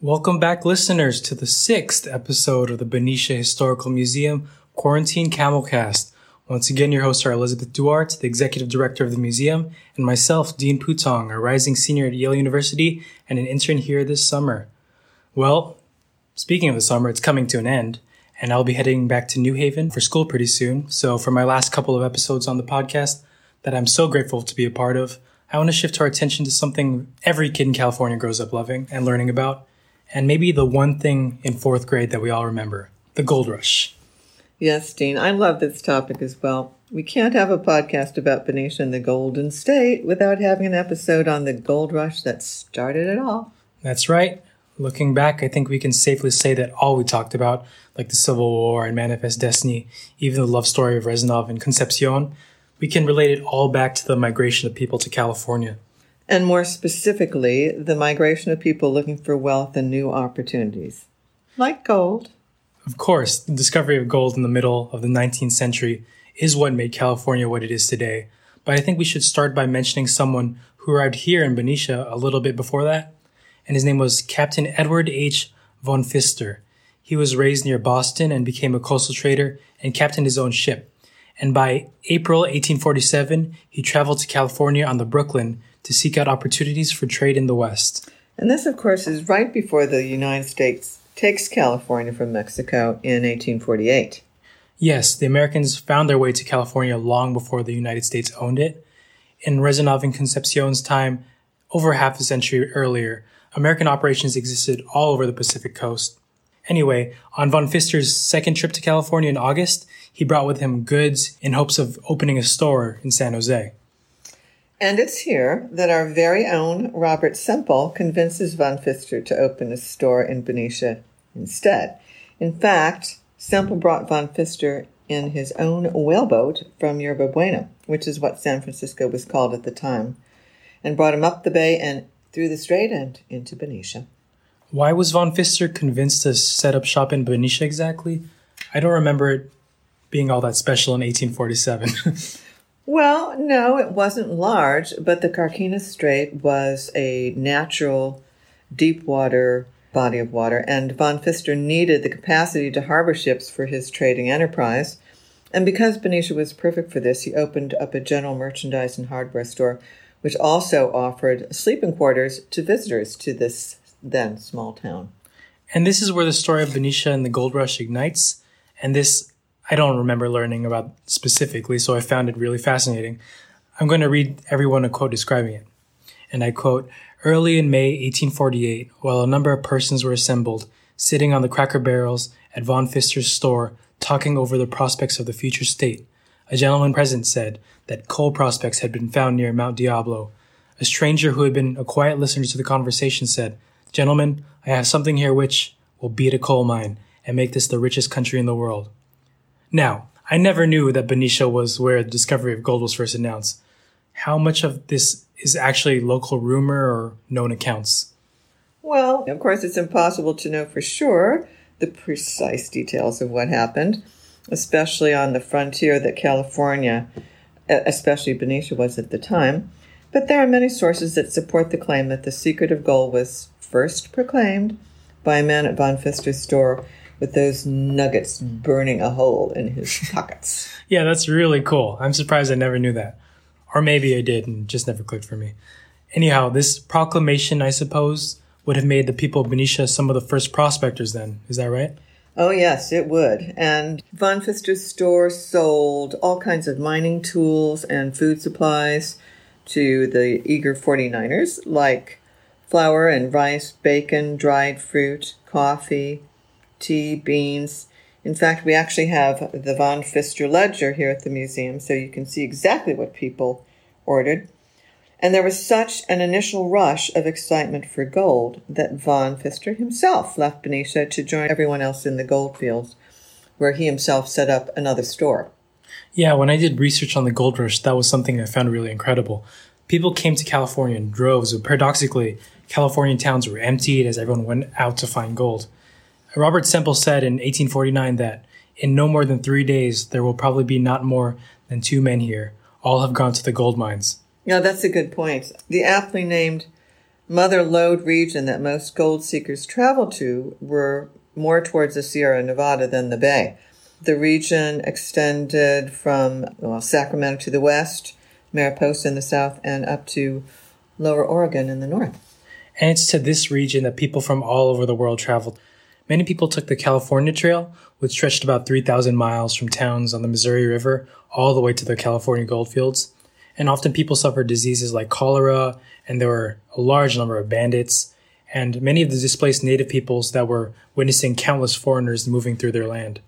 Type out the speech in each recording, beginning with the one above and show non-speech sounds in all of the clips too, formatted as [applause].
Welcome back, listeners, to the sixth episode of the Benicia Historical Museum Quarantine Camelcast. Once again, your hosts are Elizabeth Duarte, the executive director of the museum, and myself, Dean Putong, a rising senior at Yale University and an intern here this summer. Well, speaking of the summer, it's coming to an end, and I'll be heading back to New Haven for school pretty soon. So, for my last couple of episodes on the podcast that I'm so grateful to be a part of, I want to shift our attention to something every kid in California grows up loving and learning about and maybe the one thing in fourth grade that we all remember the gold rush. Yes, Dean, I love this topic as well. We can't have a podcast about Benicia and the Golden State without having an episode on the gold rush that started it all. That's right. Looking back, I think we can safely say that all we talked about, like the Civil War and Manifest Destiny, even the love story of Rezanov and Concepcion, we can relate it all back to the migration of people to California and more specifically, the migration of people looking for wealth and new opportunities, like gold. Of course, the discovery of gold in the middle of the 19th century is what made California what it is today. But I think we should start by mentioning someone who arrived here in Benicia a little bit before that, and his name was Captain Edward H. von Pfister. He was raised near Boston and became a coastal trader and captained his own ship. And by April 1847, he traveled to California on the Brooklyn to seek out opportunities for trade in the West. And this, of course, is right before the United States takes California from Mexico in 1848. Yes, the Americans found their way to California long before the United States owned it. In Rezanov and Concepcion's time, over half a century earlier, American operations existed all over the Pacific coast. Anyway, on von Pfister's second trip to California in August, he brought with him goods in hopes of opening a store in San Jose. And it's here that our very own Robert Semple convinces von Pfister to open a store in Benicia instead. In fact, Semple brought von Pfister in his own whaleboat from Yerba Buena, which is what San Francisco was called at the time, and brought him up the bay and through the strait and into Benicia. Why was von Pfister convinced to set up shop in Benicia exactly? I don't remember it being all that special in 1847. [laughs] Well, no, it wasn't large, but the Carquinez Strait was a natural deep water body of water, and von Pfister needed the capacity to harbor ships for his trading enterprise. And because Benicia was perfect for this, he opened up a general merchandise and hardware store, which also offered sleeping quarters to visitors to this then small town. And this is where the story of Benicia and the gold rush ignites. And this I don't remember learning about specifically, so I found it really fascinating. I'm going to read everyone a quote describing it. And I quote, Early in May 1848, while a number of persons were assembled, sitting on the cracker barrels at von Pfister's store, talking over the prospects of the future state, a gentleman present said that coal prospects had been found near Mount Diablo. A stranger who had been a quiet listener to the conversation said, Gentlemen, I have something here which will beat a coal mine and make this the richest country in the world. Now, I never knew that Benicia was where the discovery of gold was first announced. How much of this is actually local rumor or known accounts? Well, of course, it's impossible to know for sure the precise details of what happened, especially on the frontier that California, especially Benicia, was at the time. But there are many sources that support the claim that the secret of gold was first proclaimed by a man at von Pfister's store with those nuggets burning a hole in his [laughs] pockets. yeah, that's really cool. I'm surprised I never knew that. Or maybe I did and just never clicked for me. Anyhow, this proclamation, I suppose, would have made the people of Benicia some of the first prospectors then. Is that right? Oh, yes, it would. And Von Pfister's store sold all kinds of mining tools and food supplies to the eager 49ers, like flour and rice, bacon, dried fruit, coffee, tea, beans. In fact, we actually have the Von Pfister ledger here at the museum, so you can see exactly what people ordered. And there was such an initial rush of excitement for gold that Von Pfister himself left Benicia to join everyone else in the gold fields, where he himself set up another store. Yeah, when I did research on the gold rush, that was something I found really incredible. People came to California in droves, but paradoxically, Californian towns were emptied as everyone went out to find gold. Robert Semple said in 1849 that in no more than three days there will probably be not more than two men here. All have gone to the gold mines. Yeah, that's a good point. The aptly named mother lode region that most gold seekers traveled to were more towards the Sierra Nevada than the Bay. The region extended from well, Sacramento to the west, Mariposa in the south, and up to Lower Oregon in the north. And it's to this region that people from all over the world traveled. Many people took the California Trail, which stretched about 3,000 miles from towns on the Missouri River all the way to the California goldfields. And often people suffered diseases like cholera, and there were a large number of bandits, and many of the displaced native peoples that were witnessing countless foreigners moving through their land.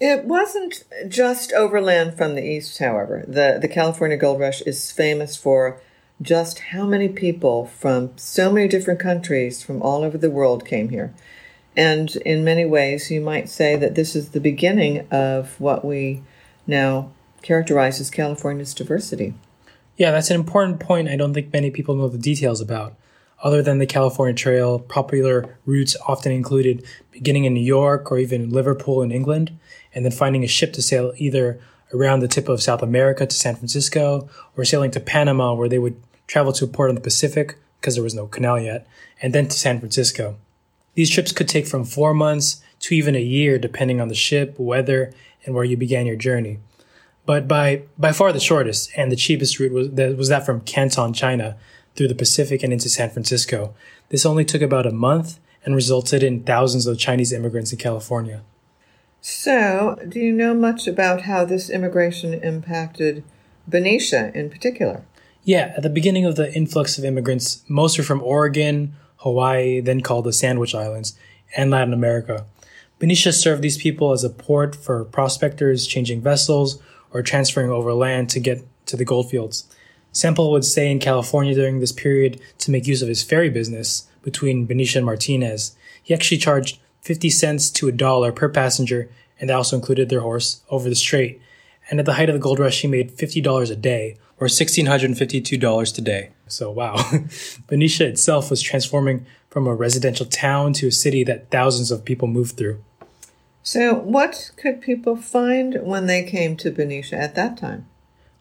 It wasn't just overland from the east, however. The, the California Gold Rush is famous for just how many people from so many different countries from all over the world came here. And in many ways, you might say that this is the beginning of what we now characterize as California's diversity. Yeah, that's an important point I don't think many people know the details about. Other than the California Trail, popular routes often included beginning in New York or even Liverpool in England, and then finding a ship to sail either around the tip of South America to San Francisco or sailing to Panama, where they would travel to a port on the Pacific because there was no canal yet, and then to San Francisco. These trips could take from four months to even a year, depending on the ship, weather, and where you began your journey. But by, by far the shortest and the cheapest route was that, was that from Canton, China, through the Pacific and into San Francisco. This only took about a month and resulted in thousands of Chinese immigrants in California. So, do you know much about how this immigration impacted Benicia in particular? Yeah, at the beginning of the influx of immigrants, most were from Oregon, Hawaii, then called the Sandwich Islands, and Latin America. Benicia served these people as a port for prospectors changing vessels or transferring overland to get to the goldfields. Semple would stay in California during this period to make use of his ferry business between Benicia and Martinez. He actually charged 50 cents to a dollar per passenger, and that also included their horse, over the strait. And at the height of the gold rush, he made $50 a day, or $1,652 today. So, wow. [laughs] Benicia itself was transforming from a residential town to a city that thousands of people moved through. So, what could people find when they came to Benicia at that time?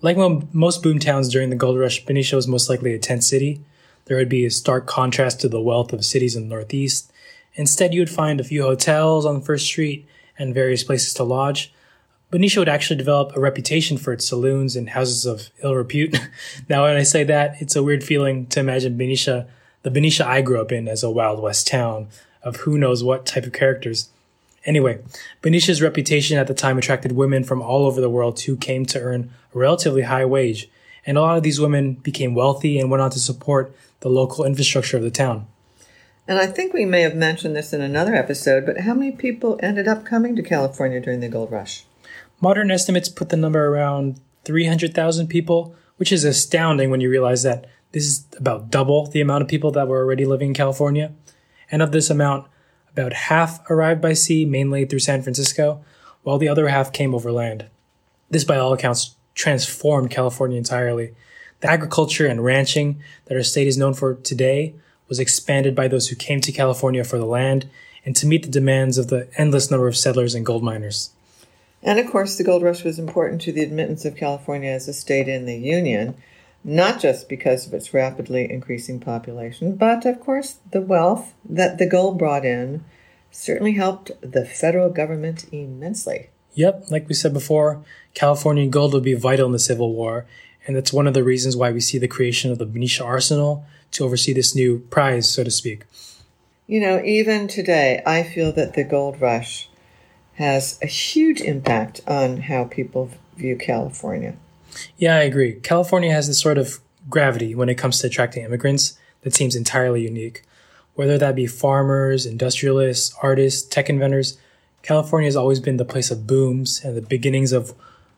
Like most boom towns during the gold rush, Benicia was most likely a tent city. There would be a stark contrast to the wealth of cities in the Northeast. Instead, you would find a few hotels on the First Street and various places to lodge. Benicia would actually develop a reputation for its saloons and houses of ill repute. [laughs] now, when I say that, it's a weird feeling to imagine Benicia, the Benicia I grew up in, as a Wild West town of who knows what type of characters. Anyway, Benicia's reputation at the time attracted women from all over the world who came to earn a relatively high wage, and a lot of these women became wealthy and went on to support the local infrastructure of the town. And I think we may have mentioned this in another episode, but how many people ended up coming to California during the gold rush? Modern estimates put the number around 300,000 people, which is astounding when you realize that this is about double the amount of people that were already living in California. And of this amount, about half arrived by sea, mainly through San Francisco, while the other half came over land. This, by all accounts, transformed California entirely. The agriculture and ranching that our state is known for today was expanded by those who came to California for the land and to meet the demands of the endless number of settlers and gold miners. And of course, the gold rush was important to the admittance of California as a state in the Union, not just because of its rapidly increasing population, but of course, the wealth that the gold brought in certainly helped the federal government immensely. Yep, like we said before, California gold would be vital in the Civil War, and that's one of the reasons why we see the creation of the Benicia Arsenal to oversee this new prize, so to speak. You know, even today, I feel that the gold rush has a huge impact on how people view California. Yeah, I agree. California has this sort of gravity when it comes to attracting immigrants that seems entirely unique. Whether that be farmers, industrialists, artists, tech inventors, California has always been the place of booms and the beginnings of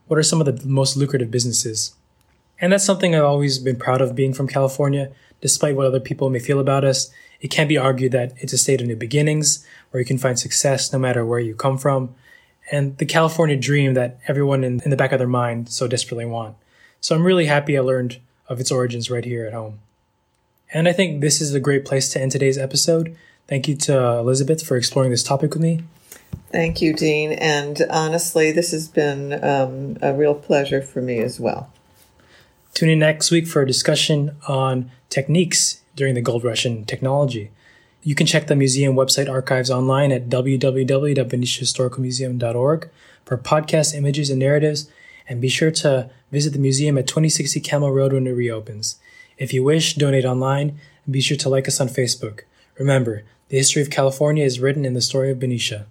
what are some of the most lucrative businesses. And that's something I've always been proud of being from California. Despite what other people may feel about us, it can be argued that it's a state of new beginnings where you can find success no matter where you come from, and the California dream that everyone in, in the back of their mind so desperately want. So I'm really happy I learned of its origins right here at home. And I think this is a great place to end today's episode. Thank you to Elizabeth for exploring this topic with me. Thank you, Dean. And honestly, this has been um, a real pleasure for me as well. Tune in next week for a discussion on techniques during the gold rush in technology. You can check the museum website archives online at www.beniciahistoricalmuseum.org for podcast images and narratives, and be sure to visit the museum at 2060 Camel Road when it reopens. If you wish, donate online, and be sure to like us on Facebook. Remember, the history of California is written in the story of Benicia.